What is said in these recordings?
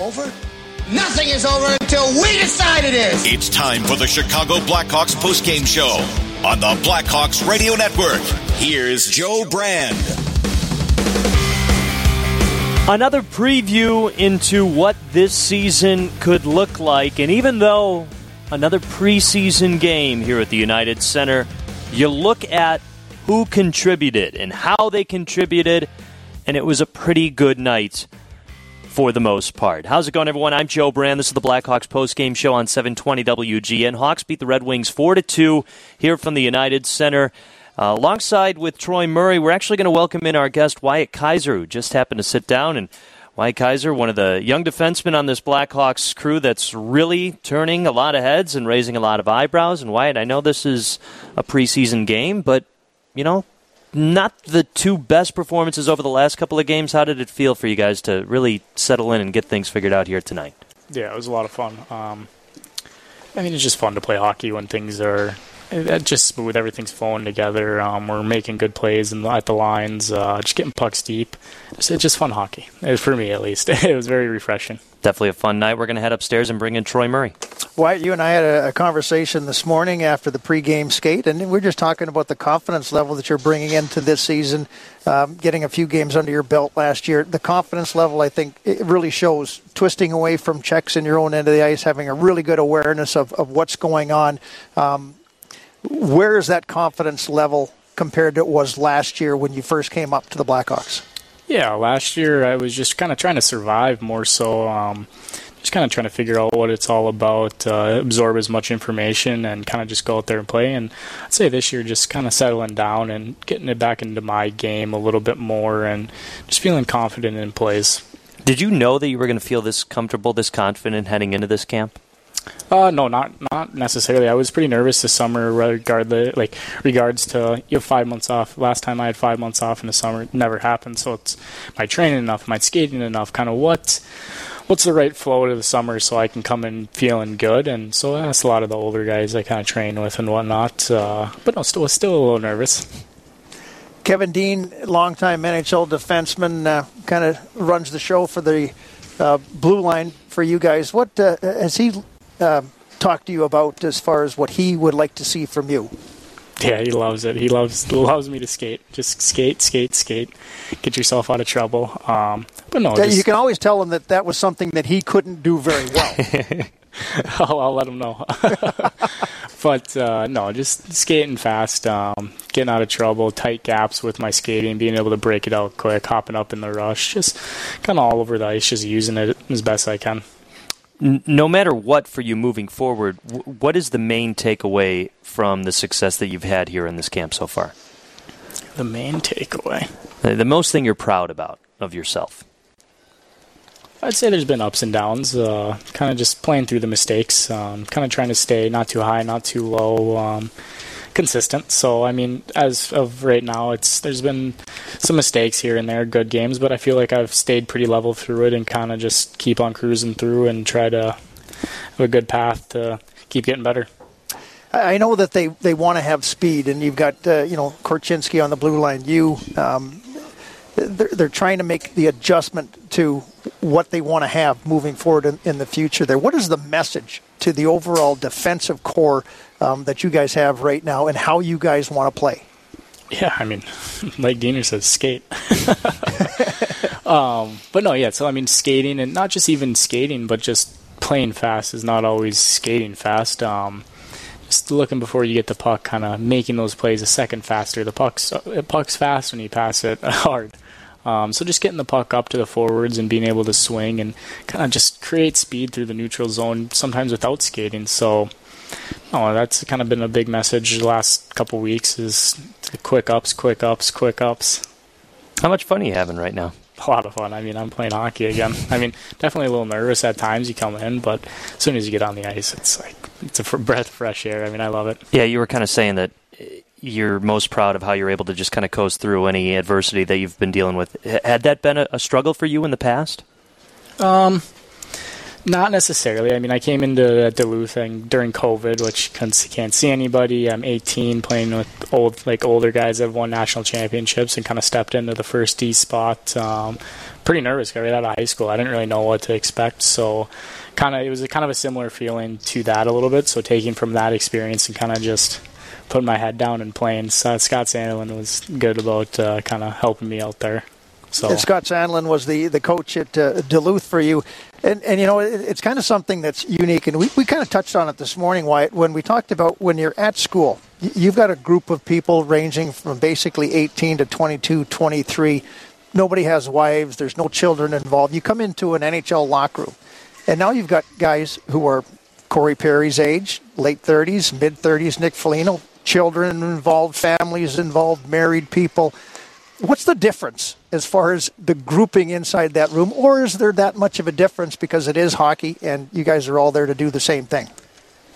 Over? Nothing is over until we decide it is. It's time for the Chicago Blackhawks postgame show on the Blackhawks Radio Network. Here's Joe Brand. Another preview into what this season could look like. And even though another preseason game here at the United Center, you look at who contributed and how they contributed, and it was a pretty good night for the most part. How's it going, everyone? I'm Joe Brand. This is the Blackhawks post-game show on 720 WGN. Hawks beat the Red Wings 4 to 2 here from the United Center. Uh, alongside with Troy Murray, we're actually going to welcome in our guest Wyatt Kaiser, who just happened to sit down. And Wyatt Kaiser, one of the young defensemen on this Blackhawks crew that's really turning a lot of heads and raising a lot of eyebrows. And Wyatt, I know this is a preseason game, but you know, not the two best performances over the last couple of games. How did it feel for you guys to really settle in and get things figured out here tonight? Yeah, it was a lot of fun. Um, I mean, it's just fun to play hockey when things are just smooth. Everything's flowing together. Um, we're making good plays in, at the lines, uh, just getting pucks deep. It's, it's just fun hockey, for me at least. it was very refreshing. Definitely a fun night. We're going to head upstairs and bring in Troy Murray. Wyatt, you and I had a, a, conversation this morning after the pregame skate, and we're just talking about the confidence level that you're bringing into this season, um, getting a few games under your belt last year. The confidence level, I think, it really shows twisting away from checks in your own end of the ice, having a really good awareness of, of what's going on. Um, where is that confidence level compared to it was last year when you first came up to the Blackhawks? Yeah, last year I was just kind of trying to survive more so. Um, just kind of trying to figure out what it's all about, uh, absorb as much information, and kind of just go out there and play. And I'd say this year, just kind of settling down and getting it back into my game a little bit more, and just feeling confident in plays. Did you know that you were going to feel this comfortable, this confident heading into this camp? Uh, no, not not necessarily. I was pretty nervous this summer, regardless, like regards to you have five months off. Last time I had five months off in the summer, it never happened. So it's my training enough, my skating enough, kind of what what's the right flow to the summer so I can come in feeling good. And so asked a lot of the older guys I kind of train with and whatnot. Uh, but no, still still a little nervous. Kevin Dean, longtime NHL defenseman, uh, kind of runs the show for the uh, blue line for you guys. What uh, has he uh, talk to you about as far as what he would like to see from you? Yeah, he loves it. He loves loves me to skate. Just skate, skate, skate. Get yourself out of trouble. Um, but no, just, you can always tell him that that was something that he couldn't do very well. I'll, I'll, let him know. but uh, no, just skating fast, um, getting out of trouble, tight gaps with my skating, being able to break it out quick, hopping up in the rush, just kind of all over the ice, just using it as best I can no matter what for you moving forward, what is the main takeaway from the success that you've had here in this camp so far? The main takeaway? The most thing you're proud about of yourself? I'd say there's been ups and downs. Uh, kind of just playing through the mistakes. Um, kind of trying to stay not too high, not too low. Um, consistent. So I mean, as of right now, it's there's been some mistakes here and there, good games, but I feel like I've stayed pretty level through it and kind of just keep on cruising through and try to have a good path to keep getting better. I know that they, they want to have speed, and you've got uh, you know Korchinski on the blue line. You, um, they're, they're trying to make the adjustment to what they want to have moving forward in, in the future. There, what is the message to the overall defensive corps um, that you guys have right now and how you guys want to play? Yeah, I mean, like Diener says, skate. um, but no, yeah. So I mean, skating and not just even skating, but just playing fast is not always skating fast. Um, just looking before you get the puck, kind of making those plays a second faster. The puck's uh, puck's fast when you pass it hard. Um, so just getting the puck up to the forwards and being able to swing and kind of just create speed through the neutral zone, sometimes without skating. So, that's kind of been a big message the last couple weeks is quick ups, quick ups, quick ups. How much fun are you having right now? A lot of fun. I mean, I'm playing hockey again. I mean, definitely a little nervous at times. You come in, but as soon as you get on the ice, it's like it's a breath of fresh air. I mean, I love it. Yeah, you were kind of saying that you're most proud of how you're able to just kind of coast through any adversity that you've been dealing with. Had that been a, a struggle for you in the past? Um, Not necessarily. I mean, I came into Duluth during COVID, which can't see anybody. I'm 18, playing with old, like older guys that have won national championships, and kind of stepped into the first D spot. Um, pretty nervous, got right out of high school. I didn't really know what to expect, so kind of it was a, kind of a similar feeling to that a little bit. So taking from that experience and kind of just putting my head down and playing. So Scott Sandelin was good about uh, kind of helping me out there. So and Scott Sandelin was the, the coach at uh, Duluth for you. And, and you know, it, it's kind of something that's unique. And we, we kind of touched on it this morning, Wyatt, when we talked about when you're at school. You've got a group of people ranging from basically 18 to 22, 23. Nobody has wives. There's no children involved. You come into an NHL locker room, and now you've got guys who are Corey Perry's age, late 30s, mid 30s, Nick Foligno, children involved, families involved, married people – What's the difference as far as the grouping inside that room, or is there that much of a difference because it is hockey and you guys are all there to do the same thing?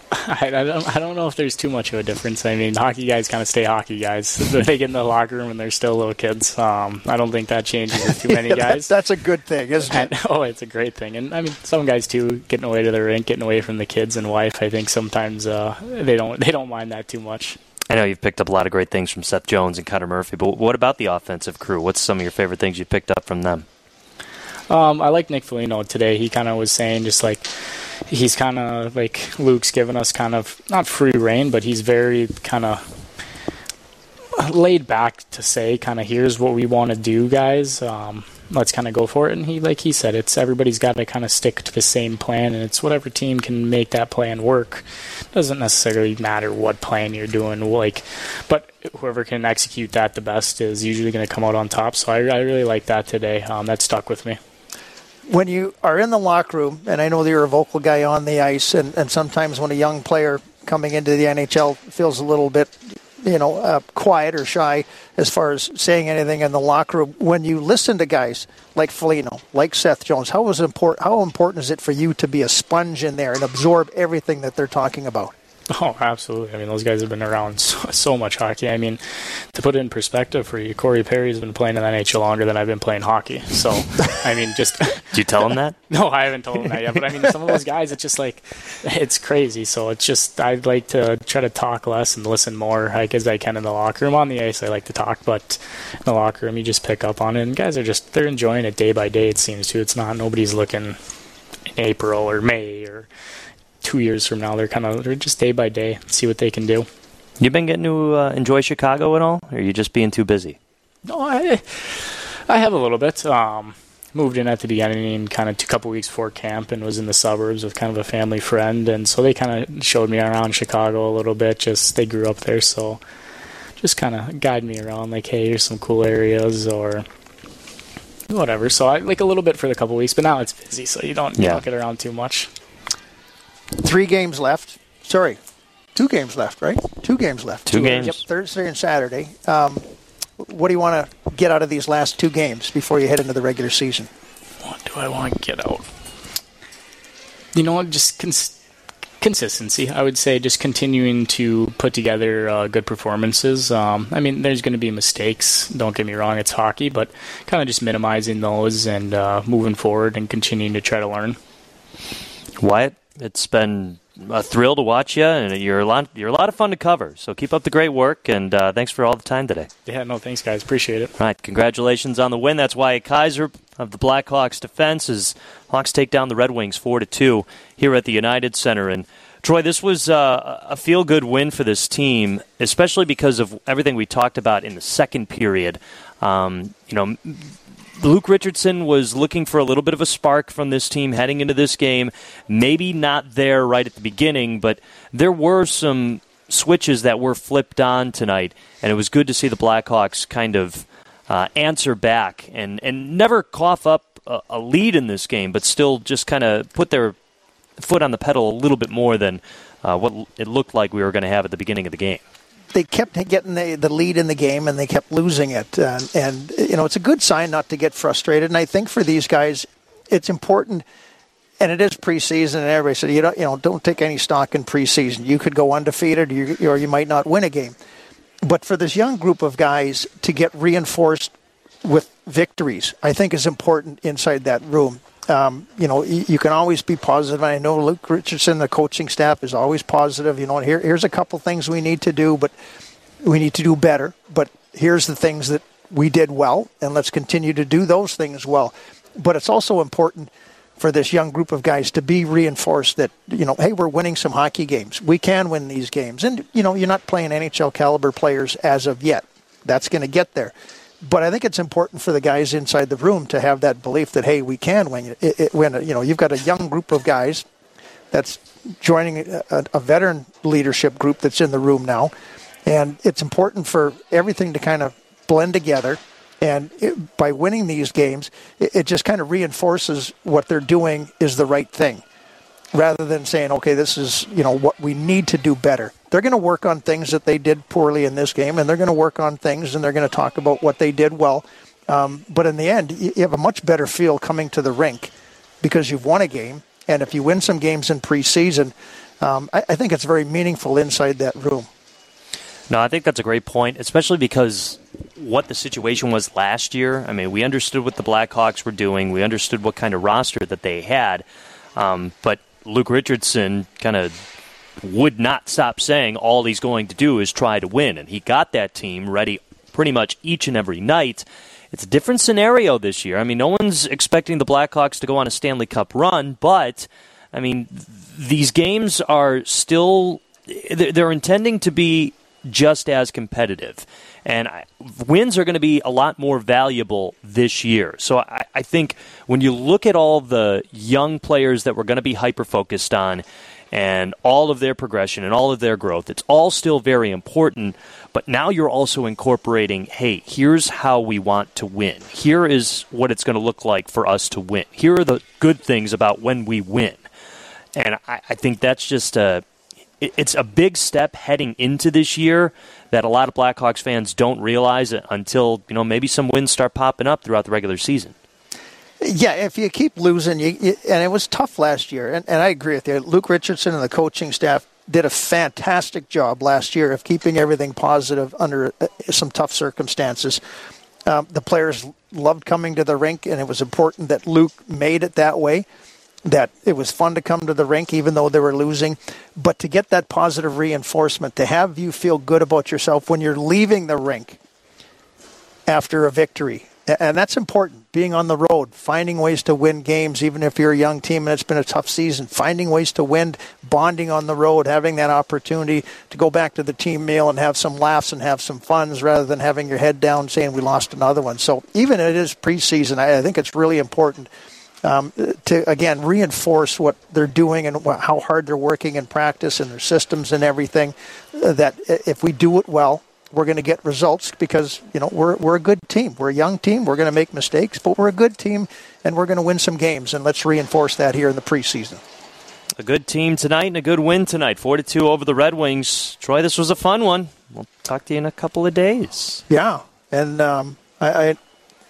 I, I, don't, I don't know if there's too much of a difference. I mean, hockey guys kind of stay hockey guys. they get in the locker room and they're still little kids. Um, I don't think that changes with too many guys. that's a good thing, isn't it? And, oh, it's a great thing. And I mean, some guys too, getting away to the rink, getting away from the kids and wife. I think sometimes uh, they don't they don't mind that too much. I know you've picked up a lot of great things from Seth Jones and Connor Murphy, but what about the offensive crew? What's some of your favorite things you picked up from them? Um, I like Nick Foligno today. He kind of was saying just like he's kind of like Luke's given us kind of not free reign, but he's very kind of laid back to say kind of here's what we want to do, guys. Um, let's kind of go for it. And he, like he said, it's everybody's got to kind of stick to the same plan, and it's whatever team can make that plan work. Doesn't necessarily matter what plan you're doing, like, but whoever can execute that the best is usually going to come out on top. So I, I really like that today. Um, that stuck with me. When you are in the locker room, and I know that you're a vocal guy on the ice, and, and sometimes when a young player coming into the NHL feels a little bit you know, uh, quiet or shy as far as saying anything in the locker room. When you listen to guys like Foligno, like Seth Jones, how was important? How important is it for you to be a sponge in there and absorb everything that they're talking about? Oh, absolutely. I mean, those guys have been around so, so, much hockey. I mean, to put it in perspective for you, Corey Perry's been playing in the NHL longer than I've been playing hockey. So, I mean, just. Did you tell him that? no, I haven't told him that yet. But I mean, some of those guys, it's just like, it's crazy. So it's just, I'd like to try to talk less and listen more, like, as I can in the locker room. On the ice, I like to talk, but in the locker room, you just pick up on it. And guys are just, they're enjoying it day by day, it seems to. It's not, nobody's looking in April or May or two years from now. They're kind of they're just day by day, see what they can do. You've been getting to uh, enjoy Chicago at all, or are you just being too busy? No, I I have a little bit. Um, moved in at the beginning, kind of a couple weeks before camp, and was in the suburbs with kind of a family friend, and so they kind of showed me around Chicago a little bit. Just they grew up there, so just kind of guide me around, like, hey, here's some cool areas, or whatever. So I like a little bit for the couple weeks, but now it's busy, so you don't, you don't get around too much. Three games left. Sorry, two games left, right? Two games left. Two, two games. Yep, Thursday and Saturday. Um, what do you want to get out of these last two games before you head into the regular season? What do I want to get out? You know, just cons- consistency. I would say just continuing to put together uh, good performances. Um, I mean, there's going to be mistakes. Don't get me wrong; it's hockey, but kind of just minimizing those and uh, moving forward and continuing to try to learn. Wyatt, it's been a thrill to watch you, and you're a lot you're a lot of fun to cover. So keep up the great work, and uh, thanks for all the time today. Yeah, no, thanks, guys. Appreciate it. All right, congratulations on the win. That's Wyatt Kaiser of the Blackhawks defense as Hawks take down the Red Wings four to two here at the United Center. And Troy, this was uh, a feel good win for this team, especially because of everything we talked about in the second period. Um, you know Luke Richardson was looking for a little bit of a spark from this team heading into this game. Maybe not there right at the beginning, but there were some switches that were flipped on tonight, and it was good to see the Blackhawks kind of uh, answer back and, and never cough up a, a lead in this game, but still just kind of put their foot on the pedal a little bit more than uh, what it looked like we were going to have at the beginning of the game they kept getting the, the lead in the game and they kept losing it. Uh, and, you know, it's a good sign not to get frustrated. And I think for these guys, it's important. And it is preseason, and everybody said, you don't, you know, don't take any stock in preseason. You could go undefeated, or you might not win a game. But for this young group of guys to get reinforced with victories, I think is important inside that room. Um, you know, you, can always be positive. I know Luke Richardson, the coaching staff, is always positive. You know, here, here's a couple things we need to do, but we need to do better. But here's the things that we did well, and let's continue to do those things well. But it's also important for this young group of guys to be reinforced that you know, hey, we're winning some hockey games. We can win these games, and you know, you're not playing NHL caliber players as of yet. That's going to get there. But I think it's important for the guys inside the room to have that belief that hey, we can win. It, it, when you know you've got a young group of guys that's joining a, a veteran leadership group that's in the room now, and it's important for everything to kind of blend together and it, by winning these games, it just kind of reinforces what they're doing is the right thing rather than saying, okay, this is you know what we need to do better. They're going to work on things that they did poorly in this game, and they're going to work on things, and they're going to talk about what they did well. Um, but in the end, you have a much better feel coming to the rink because you've won a game, and if you win some games in preseason, um, I, I think it's very meaningful inside that room. No, I think that's a great point, especially because what the situation was last year. I mean, we understood what the Blackhawks were doing, we understood what kind of roster that they had, um, but Luke Richardson kind of would not stop saying all he's going to do is try to win, and he got that team ready pretty much each and every night. It's a different scenario this year. I mean, no one's expecting the Blackhawks to go on a Stanley Cup run, but I mean, these games are still they're intending to be just as competitive. And I, wins are going to be a lot more valuable this year. So I, I think when you look at all the young players that we're going to be hyper focused on, and all of their progression and all of their growth. It's all still very important, but now you're also incorporating hey, here's how we want to win. Here is what it's going to look like for us to win. Here are the good things about when we win. And I, I think that's just a it's a big step heading into this year that a lot of Blackhawks fans don't realize until you know maybe some wins start popping up throughout the regular season. Yeah, if you keep losing, you, you, and it was tough last year, and, and I agree with you. Luke Richardson and the coaching staff did a fantastic job last year of keeping everything positive under uh, some tough circumstances. Um, the players loved coming to the rink, and it was important that Luke made it that way that it was fun to come to the rink even though they were losing. But to get that positive reinforcement, to have you feel good about yourself when you're leaving the rink after a victory. And that's important. Being on the road, finding ways to win games, even if you're a young team and it's been a tough season, finding ways to win, bonding on the road, having that opportunity to go back to the team meal and have some laughs and have some funs rather than having your head down saying we lost another one. So even it is preseason, I think it's really important um, to again reinforce what they're doing and how hard they're working in practice and their systems and everything. Uh, that if we do it well, we're going to get results because you know we're we're a good team. We're a young team. We're going to make mistakes, but we're a good team, and we're going to win some games. And let's reinforce that here in the preseason. A good team tonight and a good win tonight, four to two over the Red Wings. Troy, this was a fun one. We'll talk to you in a couple of days. Yeah, and um, I, I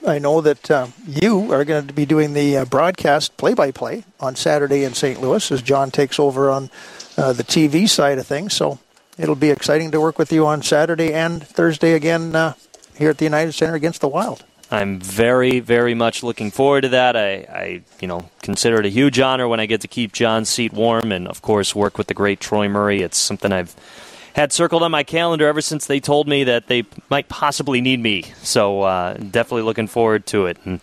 I know that uh, you are going to be doing the uh, broadcast play-by-play on Saturday in St. Louis as John takes over on uh, the TV side of things. So it'll be exciting to work with you on Saturday and Thursday again uh, here at the United Center against the Wild. I'm very, very much looking forward to that. I, I, you know, consider it a huge honor when I get to keep John's seat warm, and of course, work with the great Troy Murray. It's something I've had circled on my calendar ever since they told me that they might possibly need me. So uh, definitely looking forward to it. And,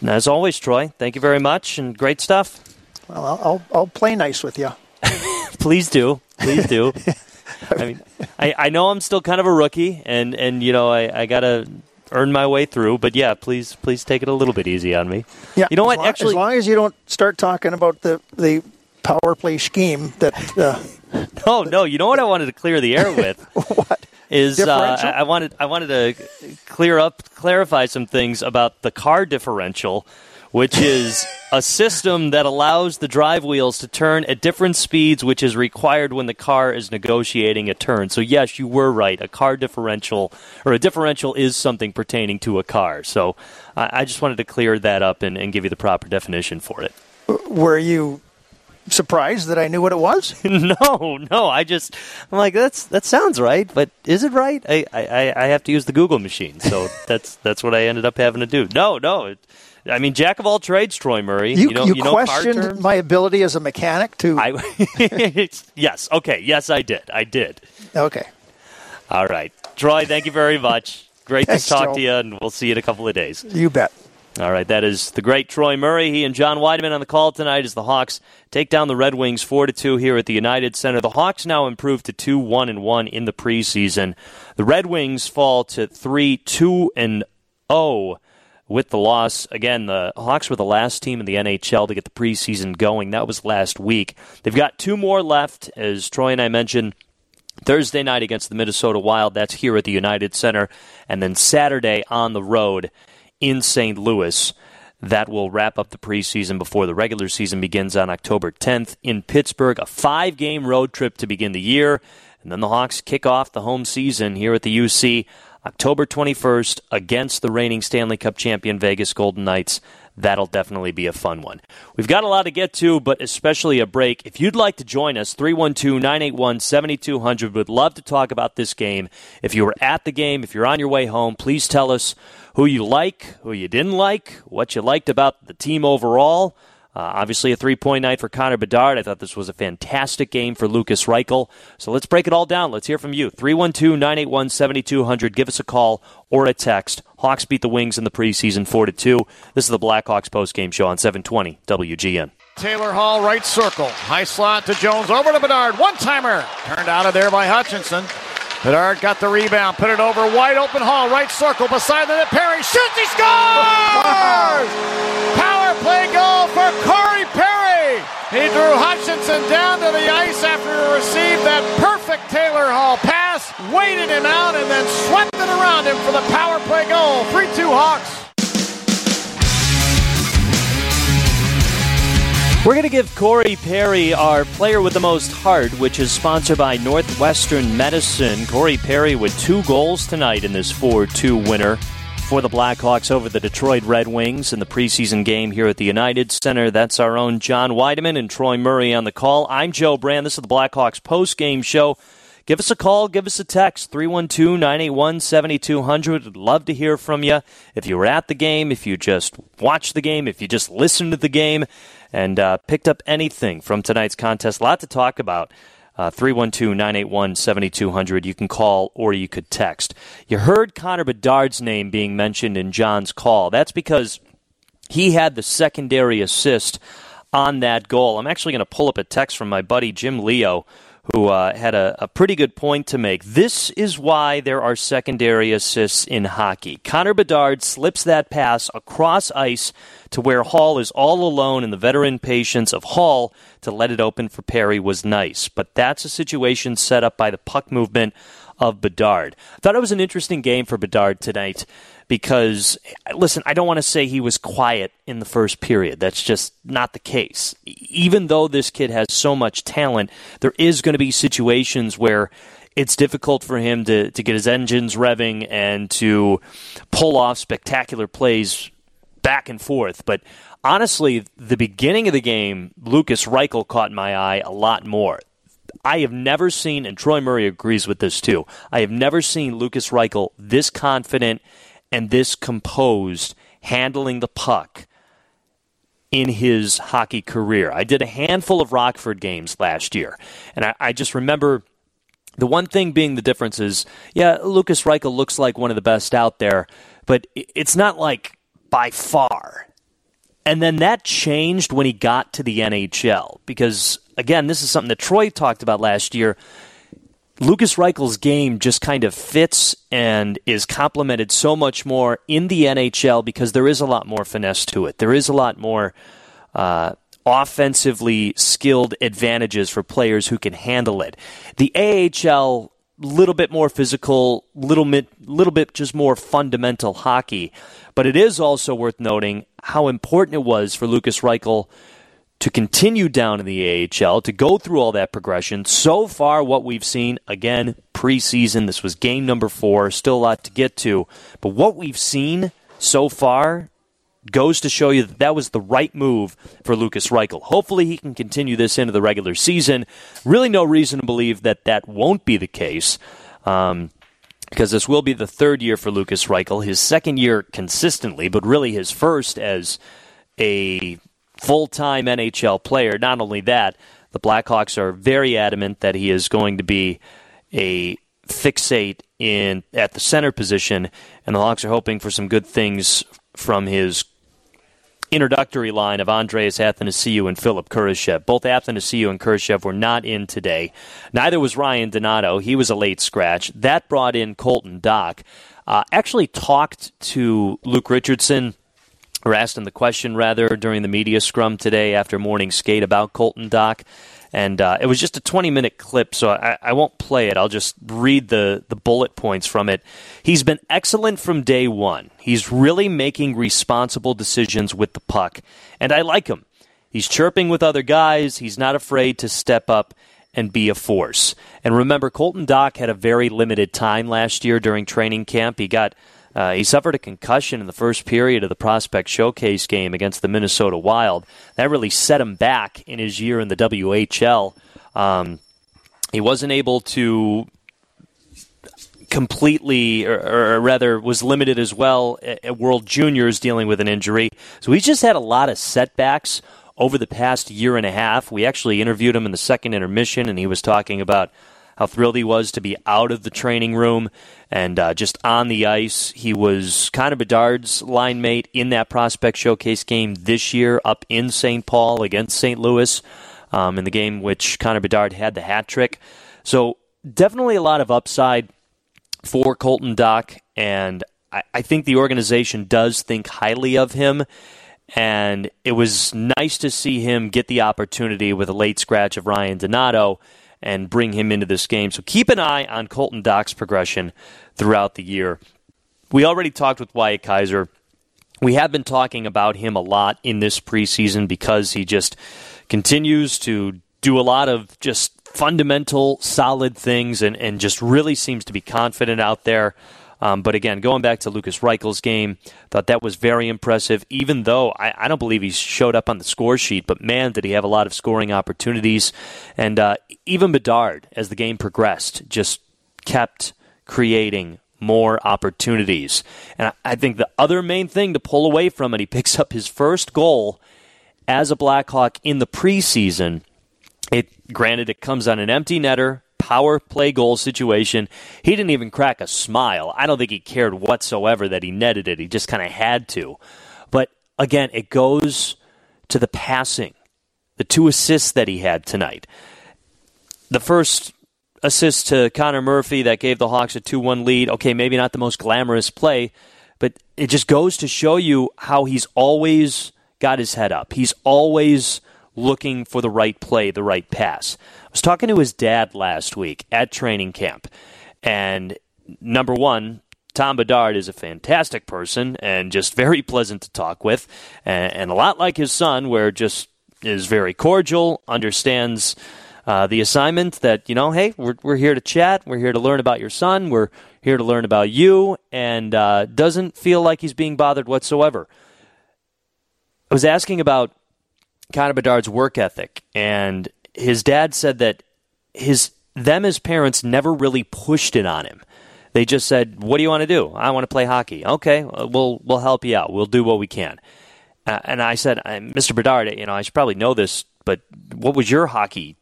and, as always, Troy, thank you very much and great stuff. Well, I'll I'll play nice with you. Please do, please do. I mean, I, I know I'm still kind of a rookie, and, and you know I, I gotta earn my way through. But yeah, please please take it a little bit easy on me. Yeah, you know what? Long, Actually, as long as you don't start talking about the the power play scheme that. Uh, no, no. You know what I wanted to clear the air with? what is uh, I, I wanted I wanted to clear up clarify some things about the car differential which is a system that allows the drive wheels to turn at different speeds, which is required when the car is negotiating a turn. So, yes, you were right. A car differential, or a differential, is something pertaining to a car. So, I, I just wanted to clear that up and, and give you the proper definition for it. Were you surprised that I knew what it was? no, no. I just I'm like that's that sounds right, but is it right? I, I, I have to use the Google machine, so that's that's what I ended up having to do. No, no. It, I mean, jack of all trades, Troy Murray. You, you know, you, you know questioned my ability as a mechanic to. I, yes. Okay. Yes, I did. I did. okay. All right, Troy. Thank you very much. Great Thanks, to talk Joe. to you, and we'll see you in a couple of days. You bet. All right, that is the great Troy Murray. He and John Wiedeman on the call tonight as the Hawks take down the Red Wings four to two here at the United Center. The Hawks now improved to two one and one in the preseason. The Red Wings fall to three two and zero with the loss. Again, the Hawks were the last team in the NHL to get the preseason going. That was last week. They've got two more left, as Troy and I mentioned. Thursday night against the Minnesota Wild, that's here at the United Center, and then Saturday on the road in St. Louis. That will wrap up the preseason before the regular season begins on October 10th in Pittsburgh. A five game road trip to begin the year. And then the Hawks kick off the home season here at the UC October 21st against the reigning Stanley Cup champion Vegas Golden Knights. That'll definitely be a fun one. We've got a lot to get to, but especially a break. If you'd like to join us, 312 981 7200. Would love to talk about this game. If you were at the game, if you're on your way home, please tell us who you like, who you didn't like, what you liked about the team overall. Uh, obviously, a three point night for Connor Bedard. I thought this was a fantastic game for Lucas Reichel. So let's break it all down. Let's hear from you. 312 981 7200. Give us a call or a text. Hawks beat the Wings in the preseason 4 2. This is the Blackhawks postgame show on 720 WGN. Taylor Hall, right circle. High slot to Jones. Over to Bedard. One timer. Turned out of there by Hutchinson. Bedard got the rebound. Put it over. Wide open Hall. Right circle. Beside the net. Perry shoots. He scores! Power play goal for Corey Perry. He drew Hutchinson down to the ice after he received that perfect Taylor Hall pass. Waited him out and then swept it around him for the power play goal. 3 2 Hawks. We're going to give Corey Perry our player with the most heart, which is sponsored by Northwestern Medicine. Corey Perry with two goals tonight in this 4 2 winner for the Blackhawks over the Detroit Red Wings in the preseason game here at the United Center. That's our own John Wiedeman and Troy Murray on the call. I'm Joe Brand. This is the Blackhawks post game show. Give us a call, give us a text, 312 981 7200. Love to hear from you. If you were at the game, if you just watched the game, if you just listened to the game, and uh, picked up anything from tonight's contest, a lot to talk about. Uh, 312 981 7200. You can call or you could text. You heard Connor Bedard's name being mentioned in John's call. That's because he had the secondary assist on that goal. I'm actually going to pull up a text from my buddy Jim Leo who uh, had a, a, pretty good point to make. This is why there are secondary assists in hockey. Connor Bedard slips that pass across ice to where Hall is all alone, and the veteran patience of Hall to let it open for Perry was nice. But that's a situation set up by the puck movement of Bedard. I thought it was an interesting game for Bedard tonight because, listen, I don't want to say he was quiet in the first period. That's just not the case. Even though this kid has so much talent, there is going to be situations where it's difficult for him to, to get his engines revving and to pull off spectacular plays back and forth. But honestly, the beginning of the game, Lucas Reichel caught my eye a lot more. I have never seen, and Troy Murray agrees with this too, I have never seen Lucas Reichel this confident and this composed handling the puck in his hockey career. I did a handful of Rockford games last year, and I, I just remember the one thing being the difference is, yeah, Lucas Reichel looks like one of the best out there, but it's not like by far. And then that changed when he got to the NHL because, again, this is something that Troy talked about last year. Lucas Reichel's game just kind of fits and is complemented so much more in the NHL because there is a lot more finesse to it. There is a lot more uh, offensively skilled advantages for players who can handle it. The AHL, little bit more physical, little bit, little bit just more fundamental hockey. But it is also worth noting how important it was for Lucas Reichel to continue down in the AHL, to go through all that progression. So far, what we've seen, again, preseason, this was game number four, still a lot to get to. But what we've seen so far goes to show you that that was the right move for Lucas Reichel. Hopefully, he can continue this into the regular season. Really, no reason to believe that that won't be the case. Um, because this will be the third year for Lucas Reichel, his second year consistently, but really his first as a full time NHL player. Not only that, the Blackhawks are very adamant that he is going to be a fixate in at the center position, and the Hawks are hoping for some good things from his introductory line of Andreas Athanasiou and Philipp Kurashev. Both Athanasiou and Kurashev were not in today. Neither was Ryan Donato. He was a late scratch. That brought in Colton Dach. Uh, actually talked to Luke Richardson or asked him the question rather during the media scrum today after morning skate about Colton Dach. And uh, it was just a 20 minute clip, so I, I, won't play it. I'll just read the, the bullet points from it. He's been excellent from day one. He's really making responsible decisions with the puck, and I like him. He's chirping with other guys, he's not afraid to step up and be a force. And remember, Colton Dach had a very limited time last year during training camp. He got uh, he suffered a concussion in the first period of the prospect showcase game against the Minnesota Wild. That really set him back in his year in the WHL. Um, he wasn't able to completely, or, or, rather, was limited as well at, World Juniors dealing with an injury. So he's just had a lot of setbacks over the past year and a half. We actually interviewed him in the second intermission, and he was talking about how thrilled he was to be out of the training room and uh, just on the ice. He was Connor Bedard's line mate in that prospect showcase game this year up in St. Paul against St. Louis um, in the game which Connor Bedard had the hat trick. So definitely a lot of upside for Colton Dach, and I, I think the organization does think highly of him. And it was nice to see him get the opportunity with a late scratch of Ryan Donato and bring him into this game. So keep an eye on Colton Dach's progression throughout the year. We already talked with Wyatt Kaiser. We have been talking about him a lot in this preseason because he just continues to do a lot of just fundamental, solid things and, and just really seems to be confident out there. Um, but again, going back to Lucas Reichel's game, thought that was very impressive. Even though I, I, don't believe he showed up on the score sheet, but man, did he have a lot of scoring opportunities. And uh, even Bedard, as the game progressed, just kept creating more opportunities. And I think the other main thing to pull away from it, he picks up his first goal as a Blackhawk in the preseason. It granted it comes on an empty netter power play goal situation. He didn't even crack a smile. I don't think he cared whatsoever that he netted it. He just kind of had to. But again, it goes to the passing, the two assists that he had tonight. The first assist to Connor Murphy that gave the Hawks a 2 1 lead. Okay, maybe not the most glamorous play, but it just goes to show you how he's always got his head up. He's always looking for the right play, the right pass. Was talking to his dad last week at training camp, and number one, Tom Bedard is a fantastic person and just very pleasant to talk with, and, and a lot like his son, where just is very cordial, understands uh, the assignment that you know, hey, we're we're here to chat, we're here to learn about your son, we're here to learn about you, and uh, doesn't feel like he's being bothered whatsoever. I was asking about Connor Bedard's work ethic, and his dad said that his them as parents never really pushed it on him. They just said, "What do you want to do? I want to play hockey. Okay, uh, we'll we'll help you out. We'll do what we can." Uh, and I said, "Mr. Bedard, you know, I should probably know this, but what was your hockey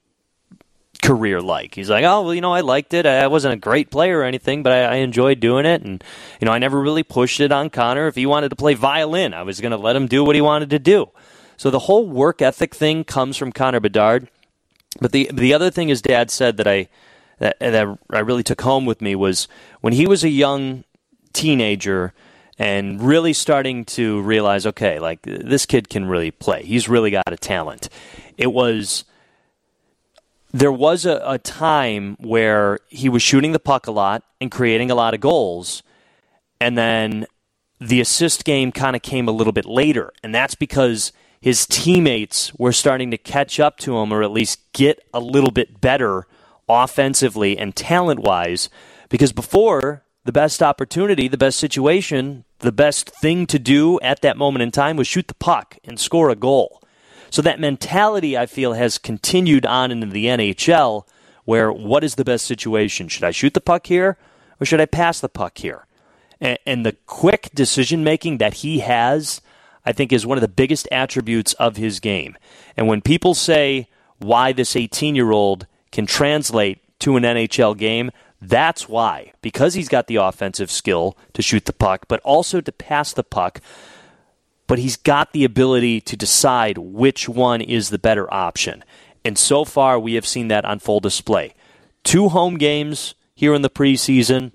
career like?" He's like, "Oh, well, you know, I liked it. I wasn't a great player or anything, but I, I enjoyed doing it, and you know, I never really pushed it on Connor. If he wanted to play violin, I was going to let him do what he wanted to do." So the whole work ethic thing comes from Connor Bedard. But the the other thing his dad said that I that, that I really took home with me was when he was a young teenager and really starting to realize, okay, like this kid can really play. He's really got a talent. It was there was a, a time where he was shooting the puck a lot and creating a lot of goals, and then the assist game kind of came a little bit later, and that's because his teammates were starting to catch up to him or at least get a little bit better offensively and talent wise. Because before, the best opportunity, the best situation, the best thing to do at that moment in time was shoot the puck and score a goal. So that mentality, I feel, has continued on into the NHL where what is the best situation? Should I shoot the puck here or should I pass the puck here? And, the quick decision making that he has, I think, is one of the biggest attributes of his game. And when people say why this 18 year old can translate to an NHL game, that's why. Because he's got the offensive skill to shoot the puck, but also to pass the puck. But he's got the ability to decide which one is the better option. And so far, we have seen that on full display. Two home games here in the preseason,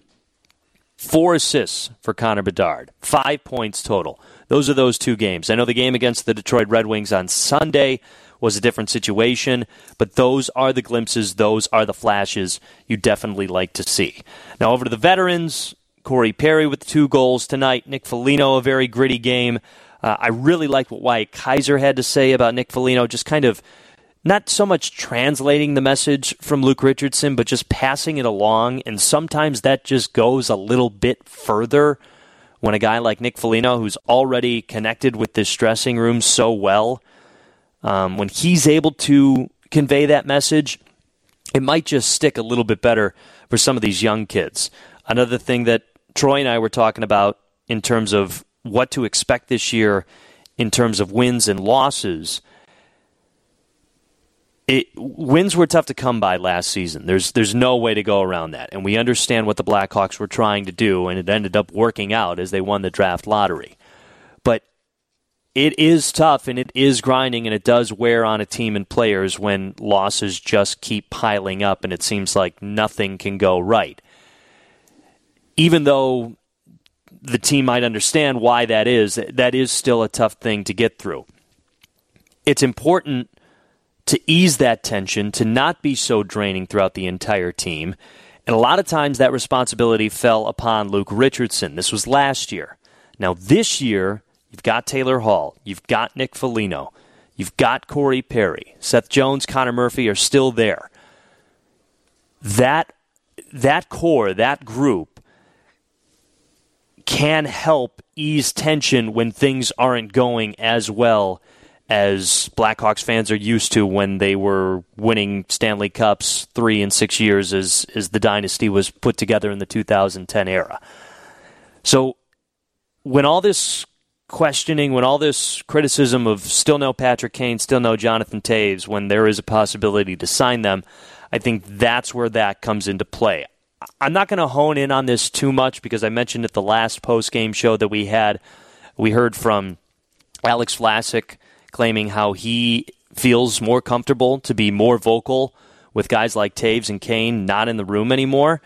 four assists for Connor Bedard, five points total. Those are those two games. I know the game against the Detroit Red Wings on Sunday was a different situation, but those are the glimpses, those are the flashes you definitely like to see. Now, over to the veterans. Corey Perry with two goals tonight. Nick Foligno, a very gritty game. Uh, I really liked what Wyatt Kaiser had to say about Nick Foligno, just kind of not so much translating the message from Luke Richardson, but just passing it along. And sometimes that just goes a little bit further when a guy like Nick Foligno, who's already connected with this dressing room so well, um, when he's able to convey that message, it might just stick a little bit better for some of these young kids. Another thing that Troy and I were talking about in terms of what to expect this year in terms of wins and losses. It, wins were tough to come by last season. There's there's no way to go around that, and we understand what the Blackhawks were trying to do, and it ended up working out as they won the draft lottery But it is tough and it is grinding and it does wear on a team and players when losses just keep piling up and it seems like nothing can go right. Even though the team might understand why that is, that is still a tough thing to get through. It's important to ease that tension, to not be so draining throughout the entire team. And a lot of times that responsibility fell upon Luke Richardson. This was last year. Now, this year, You've got Taylor Hall. You've got Nick Foligno. You've got Corey Perry. Seth Jones, Connor Murphy are still there. That that core, that group can help ease tension when things aren't going as well as Blackhawks fans are used to when they were winning Stanley Cups three and six years as, as the dynasty was put together in the 2010 era. So when all this questioning, when all this criticism of still no Patrick Kane, still no Jonathan Toews, when there is a possibility to sign them, I think that's where that comes into play. I'm not going to hone in on this too much because I mentioned at the last post game show that we had, we heard from Alex Vlasic claiming how he feels more comfortable to be more vocal with guys like Toews and Kane not in the room anymore.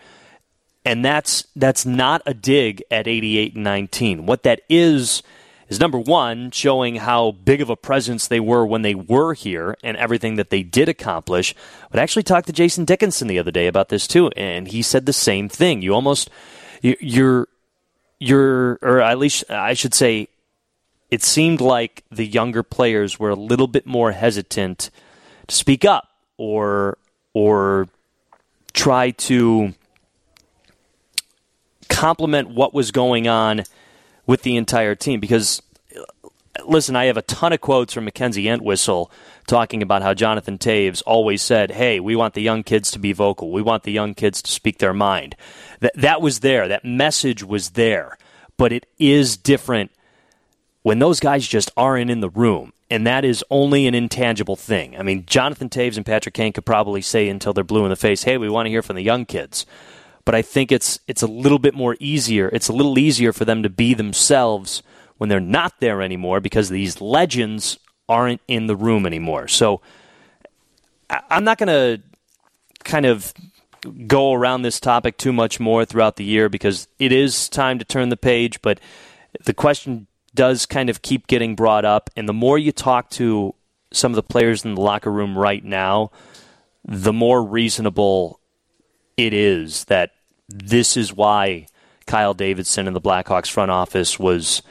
And that's that's not a dig at 88 and 19. What that is is number one, showing how big of a presence they were when they were here and everything that they did accomplish. But I actually talked to Jason Dickinson the other day about this too, and he said the same thing. You almost, you're, you're, or at least I should say, it seemed like the younger players were a little bit more hesitant to speak up or, or try to complement what was going on with the entire team because listen, I have a ton of quotes from Mackenzie Entwistle talking about how Jonathan Toews always said, "Hey, we want the young kids to be vocal. We want the young kids to speak their mind." That that was there. That message was there. But it is different when those guys just aren't in the room. And that is only an intangible thing. I mean, Jonathan Toews and Patrick Kane could probably say until they're blue in the face, "Hey, we want to hear from the young kids." but I think it's it's a little bit more easier. It's a little easier for them to be themselves when they're not there anymore because these legends aren't in the room anymore. So I'm not going to kind of go around this topic too much more throughout the year because it is time to turn the page, but the question does kind of keep getting brought up. And the more you talk to some of the players in the locker room right now, the more reasonable it is that this is why Kyle Davidson and the Blackhawks front office was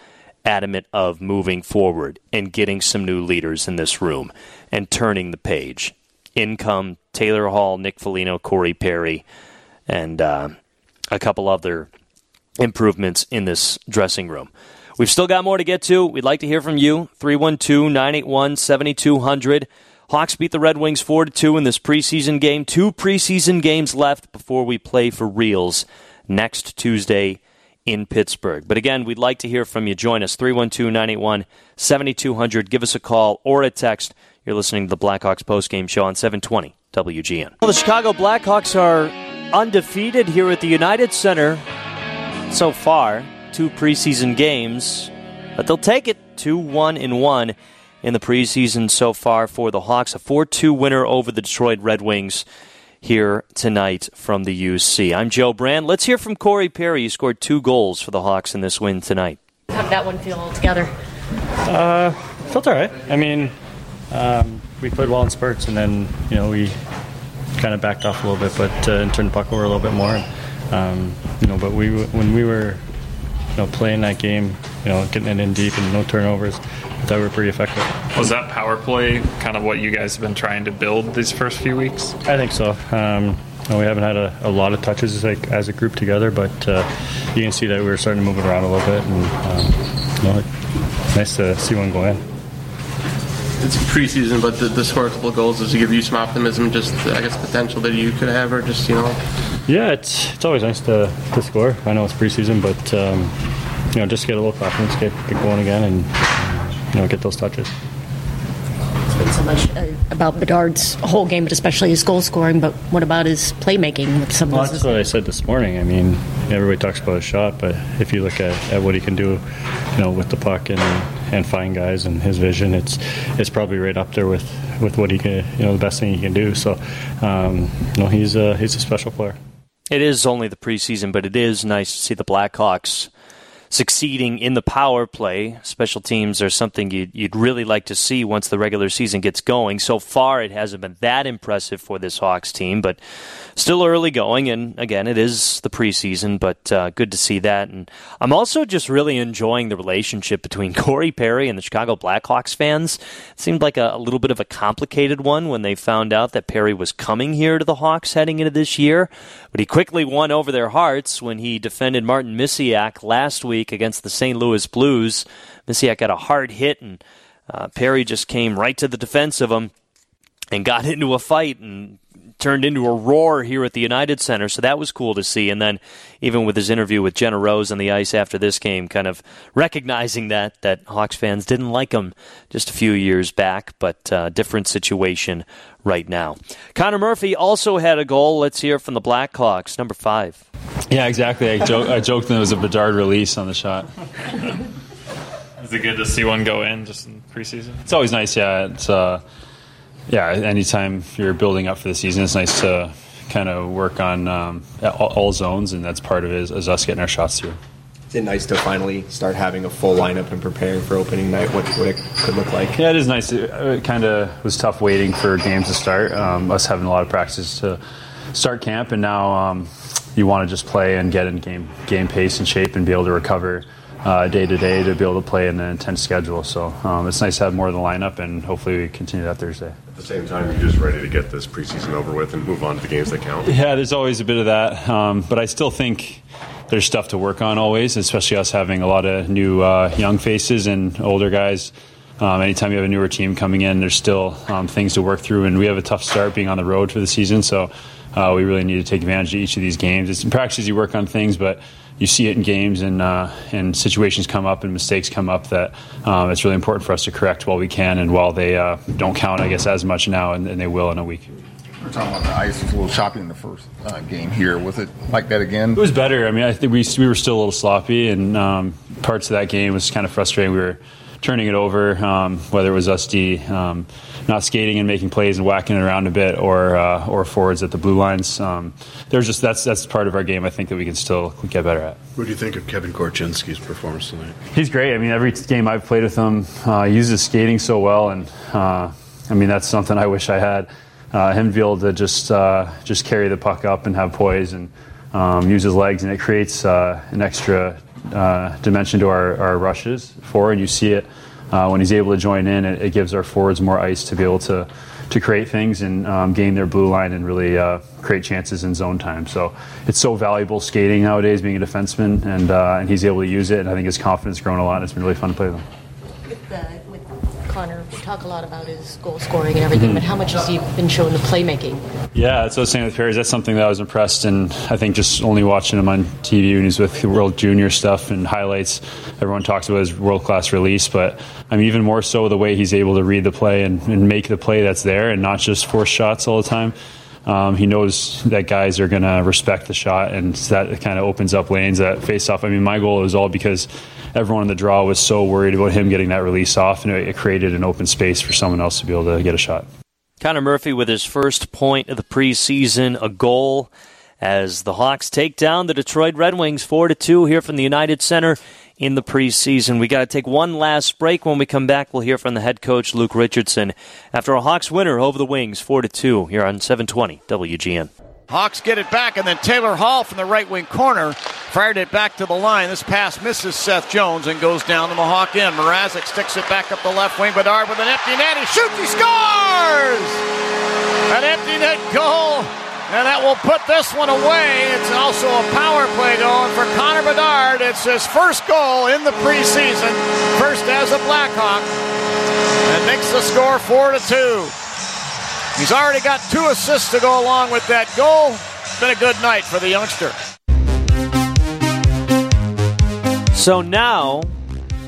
adamant of moving forward and getting some new leaders in this room and turning the page. In come Taylor Hall, Nick Foligno, Corey Perry, and uh, a couple other improvements in this dressing room. We've still got more to get to. We'd like to hear from you. 312 981 7200. Hawks beat the Red Wings 4 2 in this preseason game. Two preseason games left before we play for reals next Tuesday in Pittsburgh. But again, we'd like to hear from you. Join us 312 981 7200. Give us a call or a text. You're listening to the Blackhawks postgame show on 720 WGN. Well, the Chicago Blackhawks are undefeated here at the United Center so far. Two preseason games, but they'll take it 2 1 and 1 in the preseason so far for the Hawks. A 4 2 winner over the Detroit Red Wings here tonight from the UC. I'm Joe Brand. Let's hear from Corey Perry. He scored two goals for the Hawks in this win tonight. How did that one feel altogether? Uh, felt all right. I mean, um, we played well in spurts, and then you know we kind of backed off a little bit, but uh, and turned the puck over a little bit more. And, um, you know, but we when we were you know playing that game, you know, getting it in deep and no turnovers, I thought we were pretty effective. Was that power play kind of what you guys have been trying to build these first few weeks? I think so. Um, we haven't had a, a, lot of touches like as a group together, but uh, you can see that we were starting to move it around a little bit, and um, you know, nice to see one go in. It's preseason, but the, the score a couple of goals does it give you some optimism, just I guess potential that you could have, or just you know? Yeah, it's it's always nice to, to score. I know it's preseason, but um, you know, just get a little confidence, get, get going again, and you know, get those touches It's been so much uh, about Bedard's whole game, but especially his goal scoring. But what about his playmaking with some well, That's what I said this morning. I mean, everybody talks about his shot, but if you look at, at what he can do, you know, with the puck and and find guys and his vision, it's it's probably right up there with, with what he can, you know, the best thing he can do. So, um, you know, he's a he's a special player. It is only the preseason, but it is nice to see the Blackhawks succeeding in the power play. Special teams are something you'd, you'd, really like to see once the regular season gets going. So far, it hasn't been that impressive for this Hawks team, but still early going. And again, it is the preseason, but uh, good to see that. And I'm also just really enjoying the relationship between Corey Perry and the Chicago Blackhawks fans. It seemed like a, a little bit of a complicated one when they found out that Perry was coming here to the Hawks heading into this year, but he quickly won over their hearts when he defended Martin Misiak last week against the St. Louis Blues. Misiak got a hard hit, and uh, Perry just came right to the defense of him and got into a fight and turned into a roar here at the United Center. So that was cool to see. And then even with his interview with Jenna Rose on the ice after this game, kind of recognizing that that Hawks fans didn't like him just a few years back, but uh, different situation right now. Connor Murphy also had a goal. Let's hear from the Blackhawks, number five. Yeah, exactly. I, joke, I joked that it was a Bedard release on the shot. Is it good to see one go in just in preseason? It's always nice. Yeah, it's uh, yeah. Anytime you're building up for the season, it's nice to kind of work on um, all, all, zones, and that's part of it is, is us getting our shots through. Is it nice to finally start having a full lineup and preparing for opening night? What, what it could look like? Yeah, it is nice. It, it kind of was tough waiting for games to start. Um, us having a lot of practice to start camp, and now um, you want to just play and get in game game pace and shape and be able to recover uh, day to day to be able to play in an intense schedule. So um, it's nice to have more of the lineup, and hopefully we continue that Thursday. At the same time, you're just ready to get this preseason over with and move on to the games that count. Yeah, there's always a bit of that, um, but I still think there's stuff to work on always, especially us having a lot of new uh, young faces and older guys. Um, anytime you have a newer team coming in, there's still um, things to work through, and we have a tough start being on the road for the season. So uh, we really need to take advantage of each of these games. It's in practice you work on things, but you see it in games and uh, and situations come up and mistakes come up that um, it's really important for us to correct while we can and while they uh, don't count, I guess, as much now and, and, they will in a week. We're talking about the ice was a little choppy in the first uh, game here. Was it like that again? It was better. I mean, I think we we were still a little sloppy, and um, parts of that game was kind of frustrating. We were turning it over, um, whether it was us D um, not skating and making plays and whacking it around a bit, or uh, or forwards at the blue lines. Um, there's just that's that's part of our game. I think that we can still get better at. What do you think of Kevin Korchinski's performance tonight? He's great. I mean, every game I've played with him, uh, he uses skating so well, and uh, I mean that's something I wish I had. Uh, him to be able to just uh, just carry the puck up and have poise and um, use his legs, and it creates uh, an extra uh, dimension to our, our rushes for, and you see it uh, when he's able to join in. It, it, gives our forwards more ice to be able to to create things and um, gain their blue line and really uh, create chances in zone time. So it's so valuable skating nowadays, being a defenseman, and uh, and he's able to use it. And I think his confidence has grown a lot. It's been really fun to play with him. Connor, talk a lot about his goal scoring and everything, Mhm. but how much has he been showing the playmaking? Yeah, that's what I was saying with Perry. That's something that I was impressed, and I think just only watching him on TV when he's with the World Junior stuff and highlights, everyone talks about his world class release. But I mean, even more so the way he's able to read the play and, and make the play that's there, and not just force shots all the time. Um, he knows that guys are going to respect the shot, and that kind of opens up lanes that face off. I mean, my goal was all because everyone in the draw was so worried about him getting that release off, and it, created an open space for someone else to be able to get a shot. Connor Murphy with his first point of the preseason, a goal as the Hawks take down the Detroit Red Wings 4 to 2 here from the United Center in the preseason. We got to take one last break. When we come back, we'll hear from the head coach Luke Richardson after a Hawks winner over the Wings 4 to 2 here on 720 WGN. Hawks get it back, and then Taylor Hall from the right wing corner fired it back to the line. This pass misses Seth Jones and goes down to the Hawk end. Mrazek sticks it back up the left wing. Bedard with an empty net. He shoots. He scores! An empty net goal, and that will put this one away. It's also a power play going for Connor Bedard. It's his first goal in the preseason, first as a Blackhawk, and makes the score four to two. He's already got two assists to go along with that goal. It's been a good night for the youngster. So now,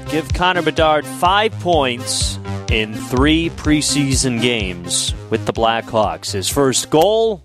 give Connor Bedard five points in three preseason games with the Blackhawks. His first goal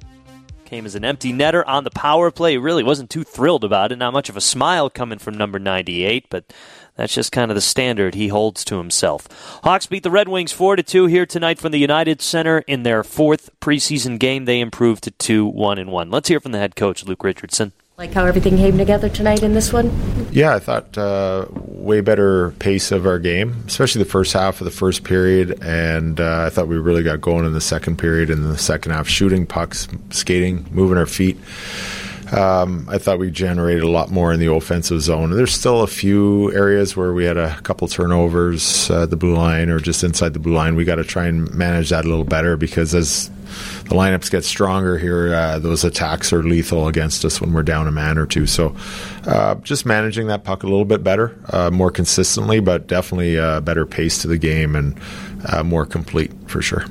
came as an empty netter on the power play. He really wasn't too thrilled about it. Not much of a smile coming from number 98, but that's just kind of the standard he holds to himself. Hawks beat the Red Wings 4 to 2 here tonight from the United Center in their fourth preseason game. They improved to 2 1 and 1. Let's hear from the head coach Luke Richardson. Like how everything came together tonight in this one? Yeah, I thought uh, way better pace of our game, especially the first half of the first period, and uh, I thought we really got going in the second period and the second half, shooting pucks, skating, moving our feet. Um, I thought we generated a lot more in the offensive zone. There's still a few areas where we had a couple turnovers uh, the blue line or just inside the blue line. We got to try and manage that a little better because as the lineups get stronger here, uh, those attacks are lethal against us when we're down a man or two. So uh, just managing that puck a little bit better, uh, more consistently, but definitely a better pace to the game and uh, more complete for sure.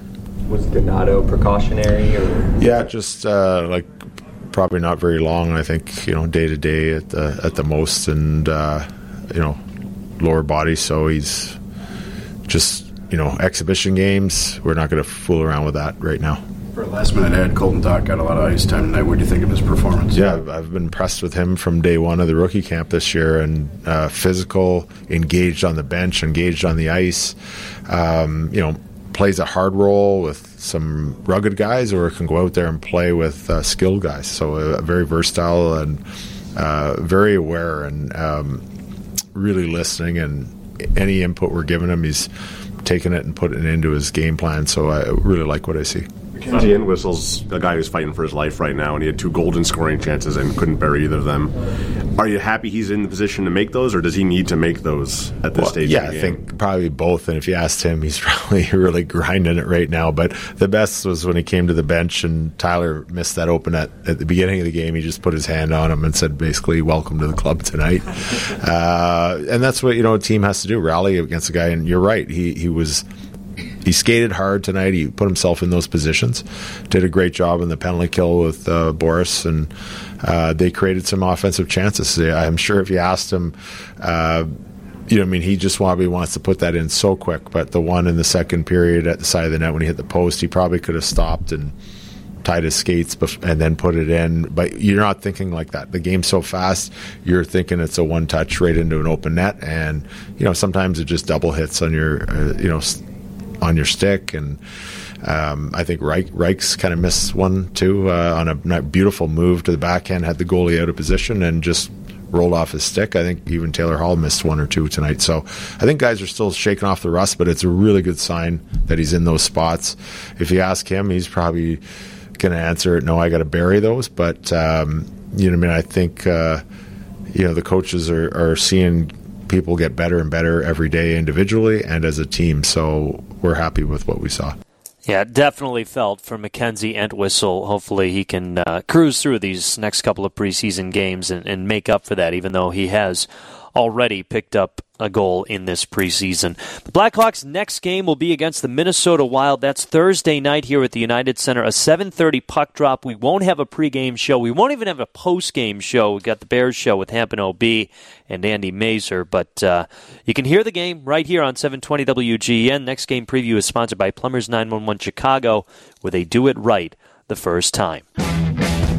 Was Donato precautionary or? Yeah, just uh, like probably not very long. I think you know day to day at the at the most, and uh, you know lower body. So he's just you know exhibition games. We're not going to fool around with that right now. For a last minute ad, Colton Dach got a lot of ice time tonight. What do you think of his performance? Yeah, I've- been impressed with him from day one of the rookie camp this year, and uh, physical, engaged on the bench, engaged on the ice. Um, you know, plays a hard role with some rugged guys, or can go out there and play with uh, skilled guys. So uh, very versatile and uh, very aware, and um, really listening. And any input we're giving him, he's taking it and putting it into his game plan. So I really like what I see. Mackenzie Entwistle's a guy who's fighting for his life right now, and he had two golden scoring chances and couldn't bury either of them. Are you happy he's in the position to make those, or does he need to make those at this Well, stage? Yeah, of the I think probably both. And if you asked him, he's probably really grinding it right now. But the best was when he came to the bench and Tyler missed that open at, at the beginning of the game. He just put his hand on him and said, basically, welcome to the club tonight. uh, and that's what, you know, a team has to do rally against a guy. And you're right. He, he was. He skated hard tonight. He put himself in those positions. Did a great job in the penalty kill with uh, Boris, and uh, they created some offensive chances. I'm sure if you asked him, uh, you know, I mean, he just probably wants to put that in so quick. But the one in the second period at the side of the net when he hit the post, he probably could have stopped and tied his skates and then put it in. But you're not thinking like that. The game's so fast, you're thinking it's a one touch right into an open net, and you know sometimes it just double hits on your, uh, you know, on your stick and. Um, I think Reich, Reich's kind of missed one too uh, on a beautiful move to the backhand, had the goalie out of position and just rolled off his stick. I think even Taylor Hall missed one or two tonight. So I think guys are still shaking off the rust, but it's a really good sign that he's in those spots. If you ask him, he's probably going to answer it. No, I got to bury those. But um, you know, I mean, I think uh, you know the coaches are, are seeing people get better and better every day individually and as a team. So we're happy with what we saw. Yeah, definitely felt for Mackenzie Entwistle. Hopefully, he can uh, cruise through these next couple of preseason games and, and make up for that, even though he has already picked up a goal in this preseason. The Blackhawks' next game will be against the Minnesota Wild. That's Thursday night here at the United Center, a 7:30 puck drop. We won't have a pregame show. We won't even have a postgame show. We got the Bears show with Hampton OB and Andy Masur, but uh, you can hear the game right here on 720 WGN. Next game preview is sponsored by Plumbers 911 Chicago, where they do it right the first time.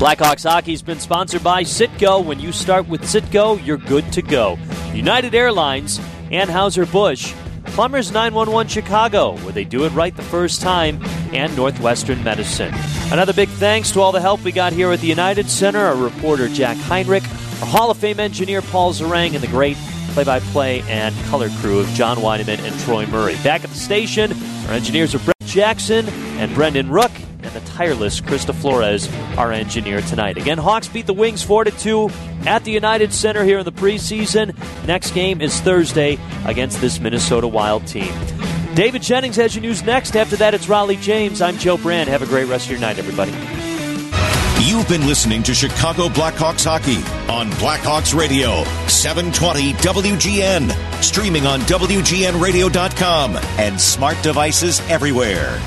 Blackhawks hockey's been sponsored by Citgo. When you start with Citgo, you're good to go. United Airlines, Anheuser-Busch, Plumbers 911 Chicago, where they do it right the first time, and Northwestern Medicine. Another big thanks to all the help we got here at the United Center, our reporter Jack Heinrich, our Hall of Fame engineer Paul Zarang, and the great play-by-play and color crew of John Wiedeman and Troy Murray. Back at the station, our engineers are Brett Jackson and Brendan Rook, and the tireless Krista Flores, our engineer tonight. Again, Hawks beat the Wings 4 2 at the United Center here in the preseason. Next game is Thursday against this Minnesota Wild team. David Jennings has your news next. After that, it's Raleigh James. I'm Joe Brand. Have a great rest of your night, everybody. You've been listening to Chicago Blackhawks hockey on Blackhawks Radio, 720 WGN, streaming on WGNradio.com and smart devices everywhere.